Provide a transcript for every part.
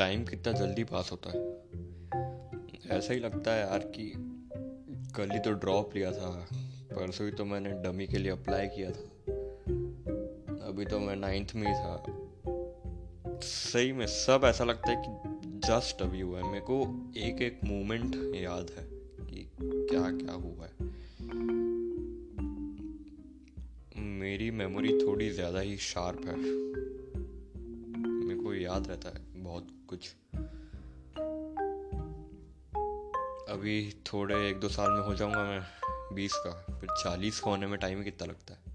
Time कितना जल्दी पास होता है? ऐसा ही लगता है यार कि कल ही तो ड्रॉप लिया था, परसों ही तो मैंने डमी के लिए अप्लाई किया था, अभी तो मैं नाइन्थ में ही था। सही में सब ऐसा लगता है कि जस्ट अभी हुआ है। मेरे को एक एक मोमेंट याद है कि क्या क्या हुआ है। मेरी मेमोरी थोड़ी ज़्यादा ही शार्प है। मेरे को याद रहता है। अभी थोड़े एक दो साल में हो जाऊँगा मैं बीस का, फिर चालीस का होने में टाइम कितना लगता है?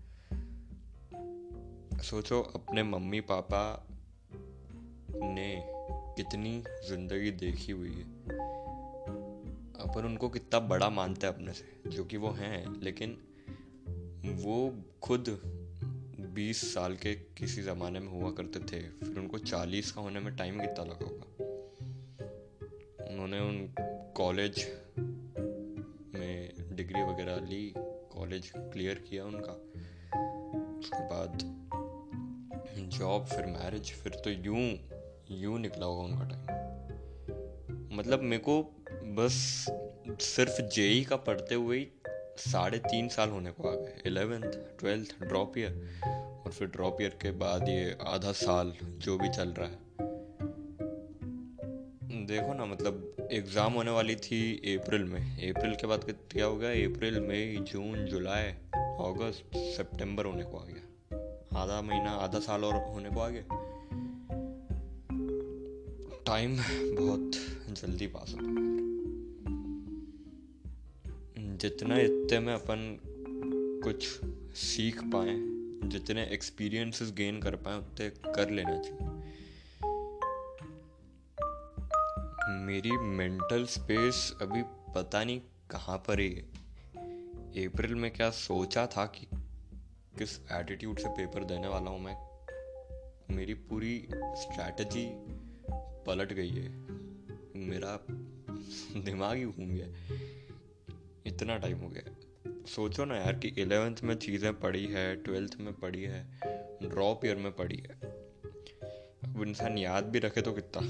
सोचो, अपने मम्मी पापा ने कितनी ज़िंदगी देखी हुई है। अपन उनको कितना बड़ा मानते हैं अपने से, जो कि वो हैं, लेकिन वो खुद 20 साल के किसी ज़माने में हुआ करते थे, फिर उनको 40 का होने में टाइम कितना लगा होगा? उन्होंने उन कॉलेज में डिग्री वगैरह ली, कॉलेज क्लियर किया उनका। उसके बाद जॉब, फिर मैरिज, फिर तो यूँ यूँ निकला होगा उनका टाइम मतलब मेरे को बस सिर्फ़ जेई का पढ़ते हुए ही साढ़े तीन साल होने को आ गए इलेवेंथ ट्वेल्थ ड्रॉप ईयर और फिर ड्रॉप ईयर के बाद ये आधा साल जो भी चल रहा है। देखो ना मतलब एग्ज़ाम होने वाली थी अप्रैल में। अप्रैल के बाद क्या हो गया? अप्रैल, मई, जून, जुलाई, अगस्त, सितंबर होने को आ गया। आधा महीना, आधा साल और होने को आ गया। टाइम बहुत जल्दी पास हो जितना इतने में अपन कुछ सीख पाए, जितने एक्सपीरियंसेस गेन कर पाए, उतने कर लेना चाहिए। मेरी मेंटल स्पेस अभी पता नहीं कहाँ पर ही। है अप्रैल में क्या सोचा था कि किस एटीट्यूड से पेपर देने वाला हूँ मैं? मेरी पूरी स्ट्रैटेजी पलट गई है। मेरा दिमाग ही घूम गया। इतना टाइम हो गया। सोचो ना यार कि इलेवेंथ में चीज़ें पढ़ी है ट्वेल्थ में पढ़ी है ड्रॉप ईयर में पढ़ी है। अब इंसान याद भी रखे तो कितना?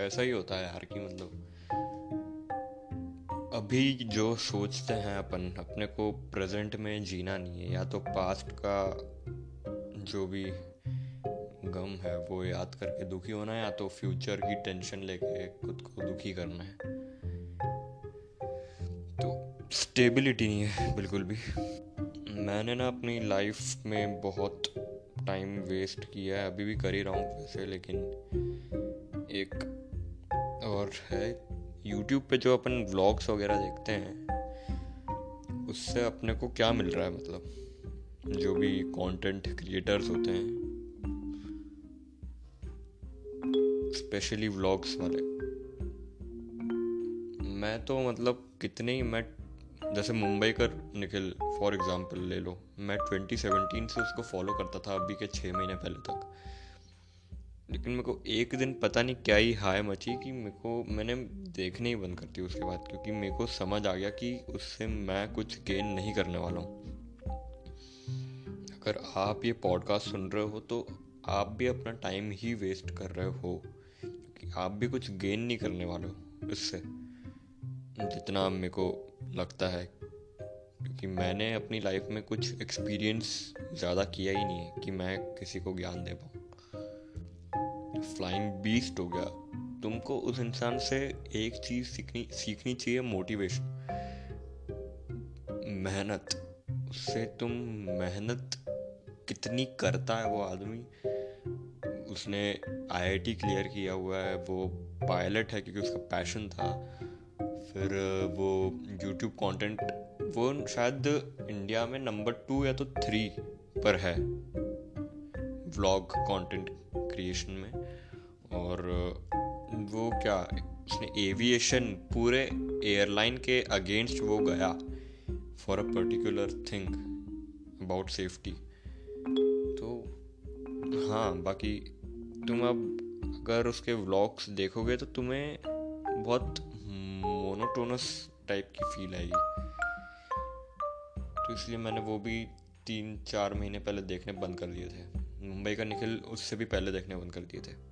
ऐसा ही होता है यार कि मतलब। अभी जो सोचते हैं अपन, अपने को प्रेजेंट में जीना नहीं है, या तो पास्ट का जो भी गम है, वो याद करके दुखी होना है, या तो फ्यूचर की टेंशन लेके खुद को दुखी करना है। तो स्टेबिलिटी नहीं है, बिल्कुल भी। मैंने ना अपनी लाइफ में बहुत टाइम वेस्ट किया है, अभी भी कर ही रहा हूँ वैसे, लेकिन एक और है यूट्यूब पे जो अपन व्लॉग्स वगैरह देखते हैं, उससे अपने को क्या मिल रहा है मतलब? जो भी कंटेंट क्रिएटर्स होते हैं स्पेशली व्लॉग्स वाले। मैं तो मतलब कितने ही मैं, जैसे मुंबई कर निखिल फॉर एग्जांपल ले लो, मैं 2017 से उसको फॉलो करता था अभी के छः महीने पहले तक। लेकिन मेरे को एक दिन पता नहीं क्या ही हाय मची कि मेरे को, मैंने देखने ही बंद कर दी उसके बाद, क्योंकि मेरे को समझ आ गया कि उससे मैं कुछ गेन नहीं करने वाला हूँ। अगर आप ये पॉडकास्ट सुन रहे हो तो आप भी अपना टाइम ही वेस्ट कर रहे हो आप भी कुछ गेन नहीं करने वाले हो इससे। जितना मेरे को लगता है, क्योंकि मैंने अपनी लाइफ में कुछ एक्सपीरियंस ज़्यादा किया ही नहीं है कि मैं किसी को ज्ञान दे पाऊँ। फ्लाइंग बीस्ट हो गया। तुमको उस इंसान से एक चीज़ सीखनी सीखनी चाहिए मोटिवेशन मेहनत। उससे तुम मेहनत कितनी करता है वो आदमी? उसने आईआईटी क्लियर किया हुआ है, वो पायलट है क्योंकि उसका पैशन था। फिर वो यूट्यूब कंटेंट वो शायद इंडिया में नंबर टू या तो थ्री पर है। व्लॉग कंटेंट क्रिएशन में। और, वो क्या, उसने एविएशन पूरे एयरलाइन के अगेंस्ट वो गया for a particular thing about safety तो हाँ बाकी तुम अब अगर उसके व्लॉग्स देखोगे तो तुम्हें बहुत मोनोटोनस टाइप की फील आएगी। तो इसलिए मैंने वो भी तीन चार महीने पहले देखने बंद कर दिए थे। मुंबई का निखिल उससे भी पहले देखने बंद कर दिए थे।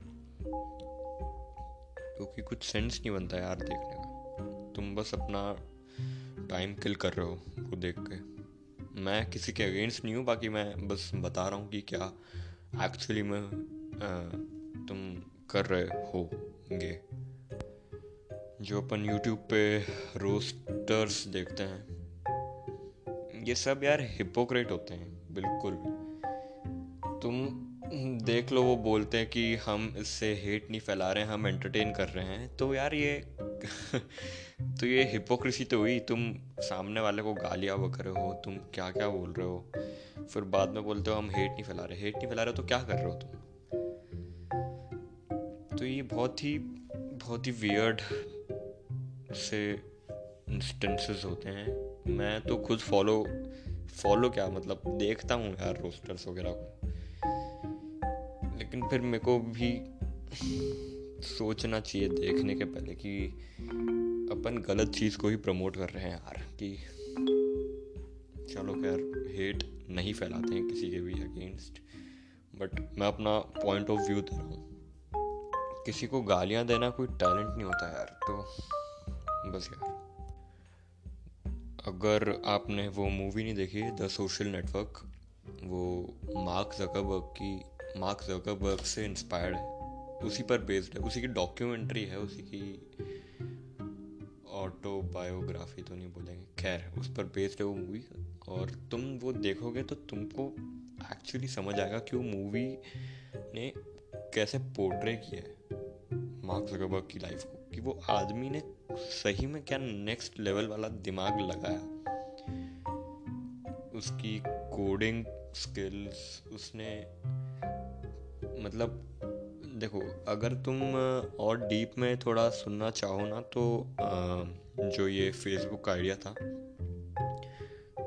क्योंकि कुछ सेंस नहीं बनता यार देखने का। तुम बस अपना टाइम किल कर रहे हो वो देख के। मैं किसी के अगेंस्ट नहीं हूँ, बाकी मैं बस बता रहा हूँ कि क्या एक्चुअली में तुम कर रहे होंगे। जो अपन यूट्यूब पे रोस्टर्स देखते हैं, ये सब यार हिपोक्रेट होते हैं, बिल्कुल। तुम देख लो, वो बोलते हैं कि हम इससे हेट नहीं फैला रहे हैं, हम एंटरटेन कर रहे हैं। तो यार ये तो ये हिपोक्रेसी तो हुई। तुम सामने वाले को गालियाँ वगैरह हो, तुम क्या क्या बोल रहे हो? फिर बाद में बोलते हो, हम हेट नहीं फैला रहे। हेट नहीं फैला रहे तो क्या कर रहे हो तुम? तो ये बहुत ही बहुत ही वियर्ड से इंस्टेंसेस होते हैं। मैं तो खुद फॉलो फॉलो क्या मतलब देखता हूँ यार रोस्टर्स वगैरह को। लेकिन फिर मेरे को भी सोचना चाहिए देखने के पहले कि अपन गलत चीज़ को ही प्रमोट कर रहे हैं यार, कि चलो यार हेट नहीं फैलाते हैं किसी के भी अगेंस्ट बट मैं अपना पॉइंट ऑफ़ व्यू दे रहा हूँ। किसी को गालियाँ देना कोई टैलेंट नहीं होता यार तो बस यार। अगर आपने वो मूवी नहीं देखी द सोशल नेटवर्क वो मार्क जकरबर्ग की मार्क जकरबर्ग से इंस्पायर्ड है। उसी पर बेस्ड है। उसी की डॉक्यूमेंट्री है, उसी की ऑटोबायोग्राफी तो नहीं बोलेंगे। खैर, उस पर बेस्ड है वो मूवी और तुम वो देखोगे तो तुमको एक्चुअली समझ आएगा कि वो मूवी ने कैसे पोर्ट्रे किया है मार्क जकरबर्ग की लाइफ को। कि वो आदमी ने सही में क्या नेक्स्ट लेवल वाला दिमाग लगाया। उसकी कोडिंग स्किल्स उसने मतलब देखो, अगर तुम और डीप में थोड़ा सुनना चाहो ना तो जो ये फेसबुक का आइडिया था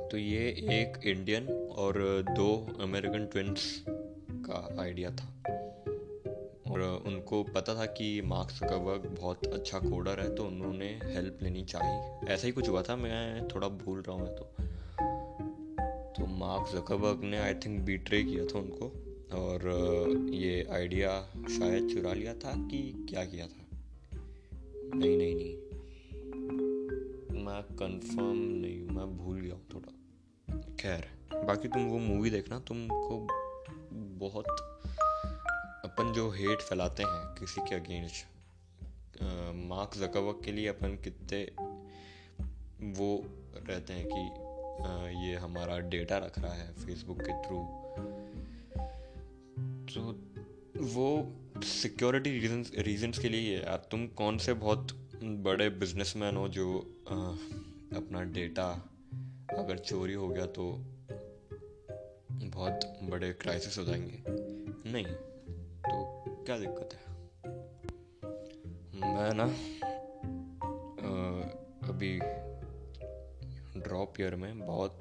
तो ये एक इंडियन और दो अमेरिकन ट्विंस का आइडिया था। और उनको पता था कि मार्क्स जकरबर्ग बहुत अच्छा कोडर है तो उन्होंने हेल्प लेनी चाहिए। ऐसा ही कुछ हुआ था, मैं थोड़ा भूल रहा हूँ मैं तो। तो मार्क्स जकरबर्ग ने आई थिंक बीट्रे किया था उनको। और ये आइडिया शायद चुरा लिया था कि क्या किया था। नहीं नहीं नहीं। मैं कंफर्म नहीं मैं भूल गया हूँ थोड़ा। खैर बाकी तुम वो मूवी देखना तुमको बहुत अपन जो हेट फैलाते हैं किसी के अगेंस्ट मार्क जकवक के लिए अपन कितने वो रहते हैं कि आ, ये हमारा डेटा रख रहा है फेसबुक के थ्रू तो वो सिक्योरिटी रीजंस रीजंस के लिए है यार तुम कौन से बहुत बड़े बिजनेसमैन हो जो आ, अपना डेटा अगर चोरी हो गया तो बहुत बड़े क्राइसिस हो जाएँगे। नहीं तो क्या दिक्कत है? मैं ना अभी ड्रॉप ईयर में बहुत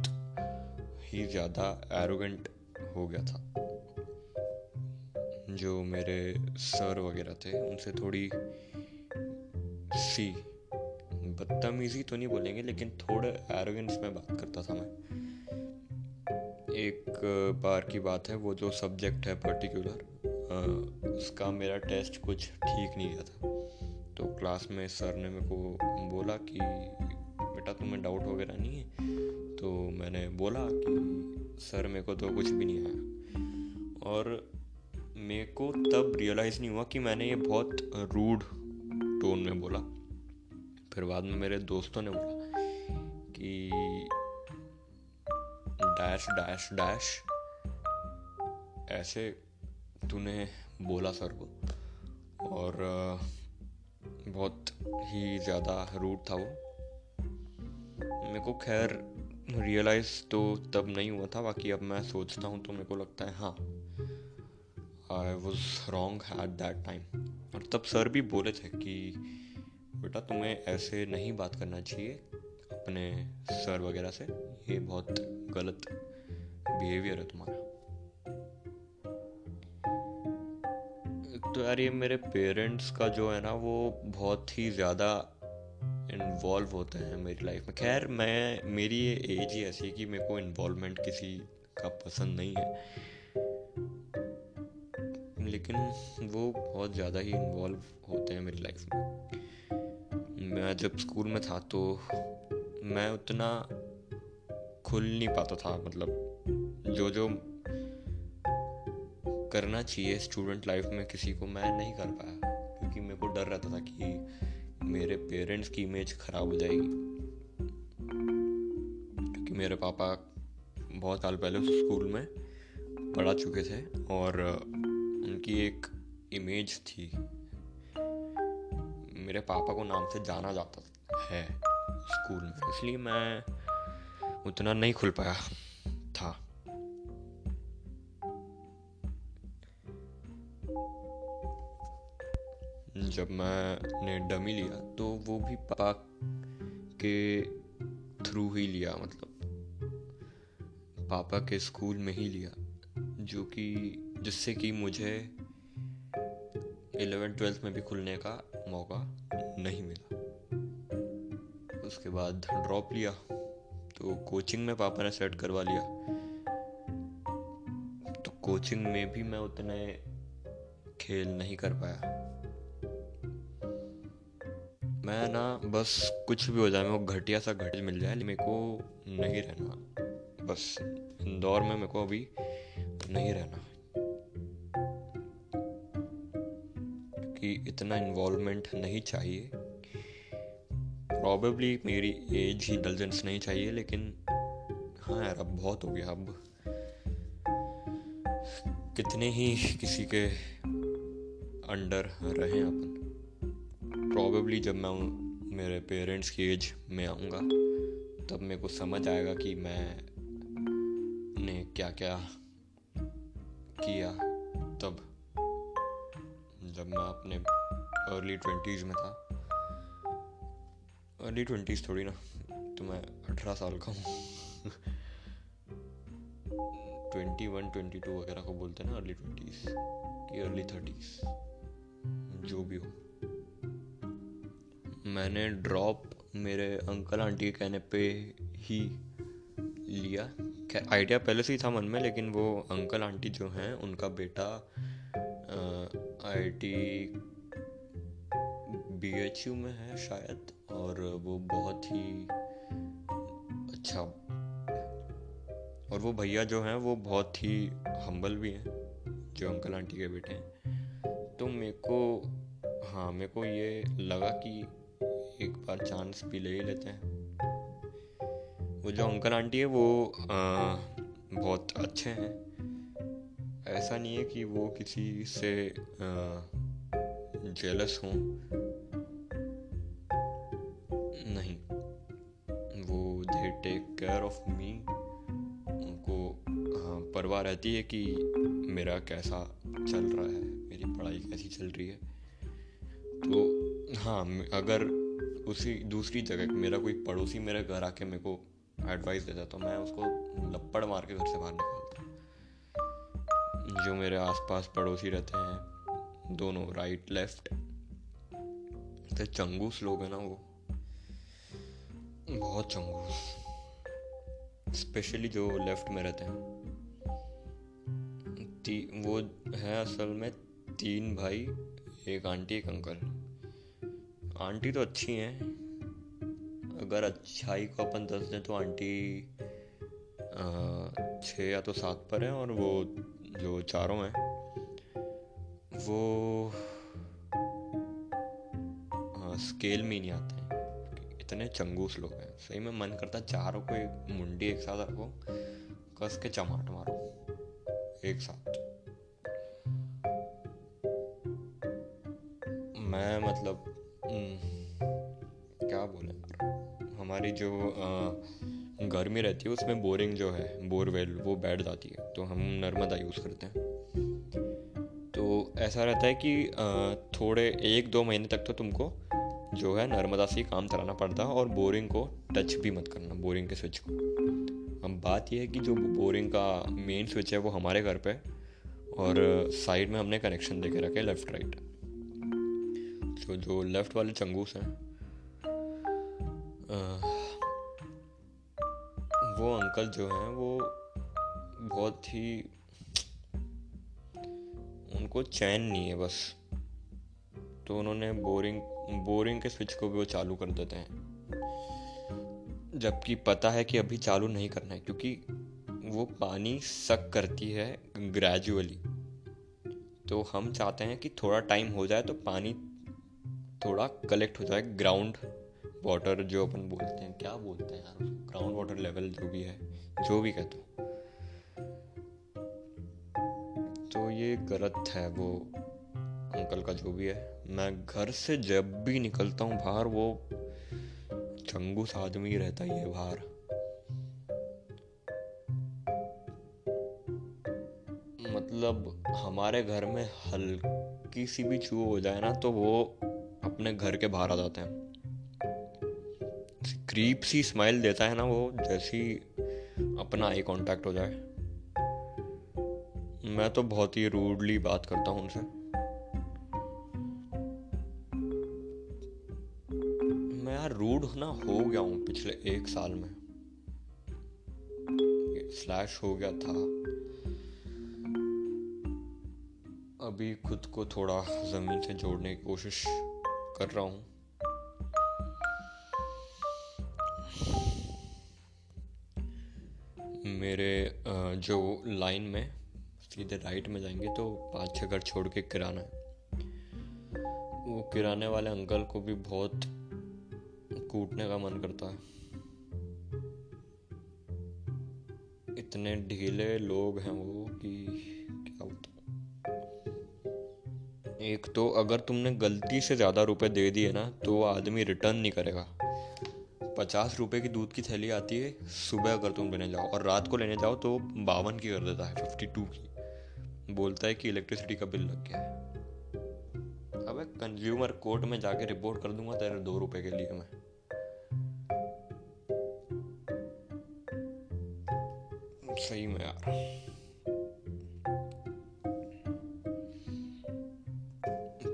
ही ज़्यादा एरोगेंट हो गया था। जो मेरे सर वगैरह थे, उनसे थोड़ी सी बदतमीजी तो नहीं बोलेंगे, लेकिन थोड़े एरोगेंस में बात करता था मैं। एक बार की बात है, वो जो सब्जेक्ट है पर्टिकुलर उसका मेरा टेस्ट कुछ ठीक नहीं गया था। तो क्लास में सर ने मेरे को बोला कि, बेटा तुम्हें डाउट वगैरह नहीं है? तो मैंने बोला कि, सर मेरे को तो कुछ भी नहीं आया। और मेरे को तब रियलाइज़ नहीं हुआ कि मैंने ये बहुत रूड टोन में बोला। फिर बाद में मेरे दोस्तों ने बोला कि डैश डैश डैश ऐसे तूने बोला सर को। और बहुत ही ज़्यादा रूट था वो। मेरे को खैर रियलाइज़ तो तब नहीं हुआ था, बाकी अब मैं सोचता हूँ तो मेरे को लगता है हाँ। I was wrong at that time और तब सर भी बोले थे कि, बेटा, तुम्हें ऐसे नहीं बात करना चाहिए अपने सर वगैरह से। ये बहुत गलत बिहेवियर है तुम्हारा. तो यार ये मेरे पेरेंट्स का जो है ना, वो बहुत ही ज़्यादा इन्वॉल्व होते हैं मेरी लाइफ में। खैर, मैं, मेरी ये एज ही ऐसी है कि मेरे को इन्वॉल्वमेंट किसी का पसंद नहीं है। लेकिन वो बहुत ज़्यादा ही इन्वॉल्व होते हैं मेरी लाइफ में। मैं जब स्कूल में था तो मैं उतना खुल नहीं पाता था मतलब जो जो करना चाहिए स्टूडेंट लाइफ में किसी को मैं नहीं कर पाया, क्योंकि मेरे को डर रहता था कि मेरे पेरेंट्स की इमेज ख़राब हो जाएगी। क्योंकि मेरे पापा बहुत साल पहले उस स्कूल में पढ़ा चुके थे और उनकी एक इमेज थी। मेरे पापा को नाम से जाना जाता है स्कूल में, इसलिए मैं उतना नहीं खुल पाया था। जब मैंने डमी लिया तो वो भी पापा के थ्रू ही लिया मतलब पापा के स्कूल में ही लिया, जो कि जिससे कि मुझे इलेवन ट्वेल्थ में भी खुलने का मौका नहीं मिला। उसके बाद ड्रॉप लिया तो कोचिंग में पापा ने सेट करवा लिया। तो कोचिंग में भी मैं उतने खेल नहीं कर पाया। मैं ना बस कुछ भी हो जाए, मेरे को घटिया सा घटिया मिल जाए मेरे को नहीं रहना। बस इंदौर में मेरे को अभी नहीं रहना। क्योंकि इतना इन्वॉल्वमेंट नहीं चाहिए। प्रॉबेबली मेरी एज ही डलजेंस नहीं चाहिए, लेकिन हाँ यार, अब बहुत हो गया, अब कितने ही किसी के अंडर रहे अपन। प्रॉबेबली जब मैं मेरे पेरेंट्स की एज में आऊँगा, तब मेरे को समझ आएगा कि मैं ने क्या क्या किया, तब जब मैं अपने अर्ली ट्वेंटीज़ में था। अर्ली ट्वेंटीज़ थोड़ी ना तो मैं अठारह साल का हूँ। ट्वेंटी वन ट्वेंटी टू वगैरह को बोलते हैं ना अर्ली ट्वेंटीज़ कि अर्ली थर्टीज़ जो भी हो। मैंने ड्रॉप मेरे अंकल आंटी के कहने पे ही लिया। आइडिया पहले से ही था मन में, लेकिन वो अंकल आंटी जो हैं, उनका बेटा I T B H U में है शायद और वो बहुत ही अच्छा और वो भैया जो हैं वो बहुत ही हम्बल भी हैं जो अंकल आंटी के बेटे हैं। तो मेरे को हाँ मेरे को ये लगा कि एक बार चांस भी ले ही लेते हैं। वो जो अंकल आंटी है वो आ, बहुत अच्छे हैं। ऐसा नहीं है कि वो किसी से जेलस हों। नहीं। वो they take care of me उनको परवाह रहती है कि मेरा कैसा चल रहा है, मेरी पढ़ाई कैसी चल रही है। तो हाँ अगर उसी, दूसरी जगह, मेरा कोई पड़ोसी मेरे घर आके मेरे को एडवाइस देता तो मैं उसको लपड़ मार के घर से बाहर निकालता जो मेरे आसपास पड़ोसी रहते हैं, दोनों राइट लेफ़्ट तो चंगूस लोग हैं ना वो। बहुत चंगूस। स्पेशली जो लेफ़्ट में रहते हैं। वो है असल में तीन भाई, एक आंटी, एक अंकल। आंटी तो अच्छी हैं। अगर अच्छाई को अपन दस दें तो आंटी छः या तो सात पर हैं और वो जो चारों हैं, वो हाँ स्केल में नहीं आते हैं। इतने चंगूस लोग हैं। सही में मन करता चारों को एक मुंडी एक साथ रखो, कस के चमाट मारो, एक साथ। मैं मतलब क्या बोले हमारी जो गर्मी रहती है, उसमें बोरिंग जो है बोरवेल वो बैठ जाती है। तो हम नर्मदा यूज़ करते हैं। तो ऐसा रहता है कि थोड़े एक दो महीने तक तो तुमको जो है नर्मदा से ही काम चलाना पड़ता है और बोरिंग को टच भी मत करना बोरिंग के स्विच को। अब बात यह है कि जो बोरिंग का मेन स्विच है, वो हमारे घर पे और साइड में हमने कनेक्शन दे के रखे लेफ़्ट राइट तो जो लेफ़्ट वाले चंगूस हैं वो अंकल जो हैं, वो बहुत ही उनको चैन नहीं है बस। तो उन्होंने बोरिंग बोरिंग के स्विच को भी वो चालू कर देते हैं। जबकि पता है कि अभी चालू नहीं करना है, क्योंकि वो पानी सक करती है ग्रेजुअली तो हम चाहते हैं कि थोड़ा टाइम हो जाए तो पानी थोड़ा कलेक्ट हो जाए ग्राउंड वाटर जो अपन बोलते हैं, क्या बोलते हैं यार? ग्राउंड वाटर लेवल जो भी है, जो भी कहते हो तो ये गलत है वो अंकल का जो भी है। मैं घर से जब भी निकलता हूँ बाहर, वो चंगूस आदमी रहता ही है बाहर। मतलब हमारे घर में हल्की सी भी चू हो जाए ना तो वो अपने घर के बाहर आ जाते हैं। क्रीप सी स्माइल देता है ना वो, जैसी अपना आई कांटेक्ट हो जाए। मैं तो बहुत ही रूडली बात करता हूँ उनसे। मैं यार रूड ना हो गया हूँ पिछले एक साल में। स्लैश हो गया था। अभी खुद को थोड़ा ज़मीन से जोड़ने की कोशिश कर रहा हूँ। मेरे जो लाइन में सीधे राइट में जाएँगे तो पाँच छः घर छोड़ के किराना है। वो किराने वाले अंकल को भी बहुत कूटने का मन करता है। इतने ढीले लोग हैं वो कि क्या होता एक तो अगर तुमने गलती से ज़्यादा रुपए दे दिए ना तो आदमी रिटर्न नहीं करेगा। पचास रुपए की दूध की थैली आती है, सुबह अगर तुम लेने जाओ और रात को लेने जाओ तो बावन की कर देता है फिफ्टी टू की। बोलता है कि इलेक्ट्रिसिटी का बिल लग गया है। अब कंज्यूमर कोर्ट में जाके रिपोर्ट कर दूँगा तेरे दो रुपए के लिए मैं। सही में यार।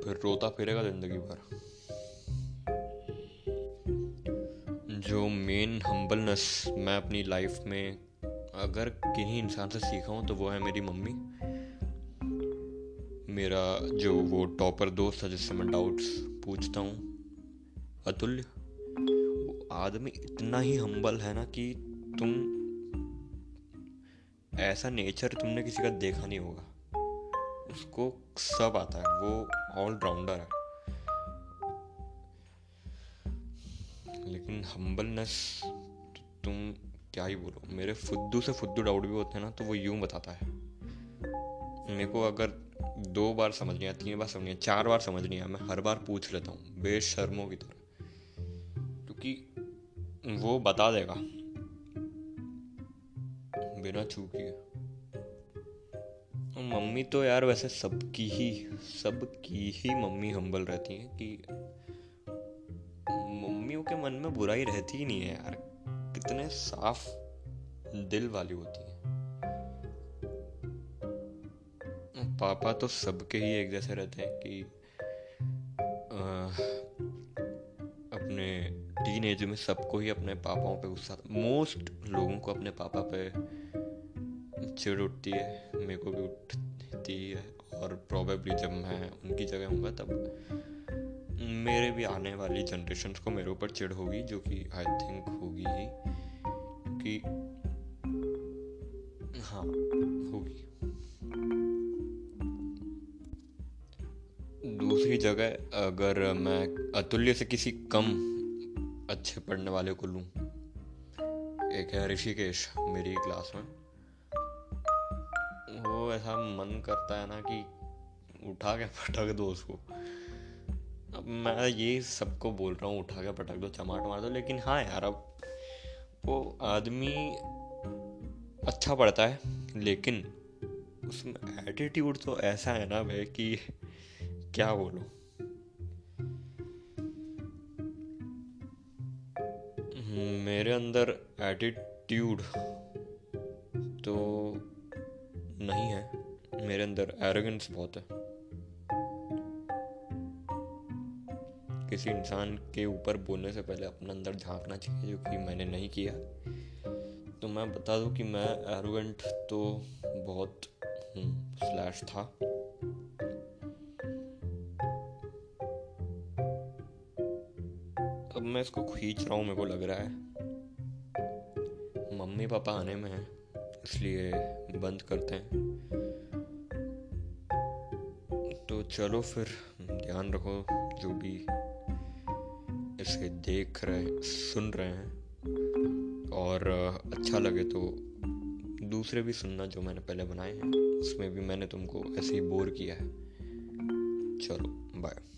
फिर रोता फिरेगा ज़िंदगी भर। जो मेन हम्बलनेस मैं अपनी लाइफ में अगर किन्हीं इंसान से सीखा हूँ तो वो है मेरी मम्मी। मेरा जो वो टॉपर दोस्त है, जिससे मैं डाउट्स पूछता हूँ, अतुल्य आदमी इतना ही हम्बल है ना कि तुम, ऐसा नेचर तुमने किसी का देखा नहीं होगा। उसको सब आता है, वो ऑलराउंडर है। लेकिन हम्बलनेस तुम क्या ही बोलो? मेरे फुद्दू से फुद्दू डाउट भी होते हैं ना तो वो यूँ बताता है। मेरे को अगर दो बार समझ नहीं आया, तीन बार समझ नहीं आया, चार बार समझ नहीं आया, मैं हर बार पूछ लेता हूँ, बेशर्मों की तरह क्योंकि वो बता देगा। बिना छूके। मम्मी तो यार वैसे सबकी ही सबकी ही मम्मी हम्बल रहती है कि के मन में बुराई रहती ही नहीं है यार। कितने साफ़ दिल वाली होती है। पापा तो सबके ही एक जैसे रहते हैं कि आ, अपने टीन एज में सबको ही अपने पापाओं पे गुस्सा मोस्ट लोगों को अपने पापा पे चिड़ उठती है मेरे को भी उठती है और प्रोबेबली जब मैं उनकी जगह हूँगा तब मेरे भी आने वाली जनरेशन को मेरे ऊपर चिड़ होगी, जो कि आई थिंक होगी ही, कि हाँ होगी। दूसरी जगह अगर मैं अतुल्य से किसी कम अच्छे पढ़ने वाले को लूँ, एक है ऋषिकेश, मेरी क्लास में। वो ऐसा मन करता है ना कि उठा के पटक दो उसको। मैं ये सबको बोल रहा हूँ, उठा के पटक दो, चमाट मार दो, लेकिन हाँ यार, अब वो आदमी अच्छा पढ़ता है, लेकिन उसमें एटीट्यूड तो ऐसा है ना भाई कि क्या बोलूँ? मेरे अंदर एटीट्यूड तो नहीं है, मेरे अंदर एरोगेंस बहुत है। किसी इंसान के ऊपर बोलने से पहले अपने अंदर झांकना चाहिए, जो कि मैंने नहीं किया। तो मैं बता दूँ कि मैं एरोगेंट तो बहुत स्लैश था। अब मैं इसको खींच रहा हूँ, मेरे को लग रहा है। मम्मी पापा आने में है, इसलिए बंद करते हैं। तो चलो फिर, ध्यान रखो, जो भी इसे देख रहे सुन रहे हैं और अच्छा लगे तो दूसरे भी सुनना जो मैंने पहले बनाए हैं, उसमें भी मैंने तुमको ऐसे ही बोर किया है। चलो बाय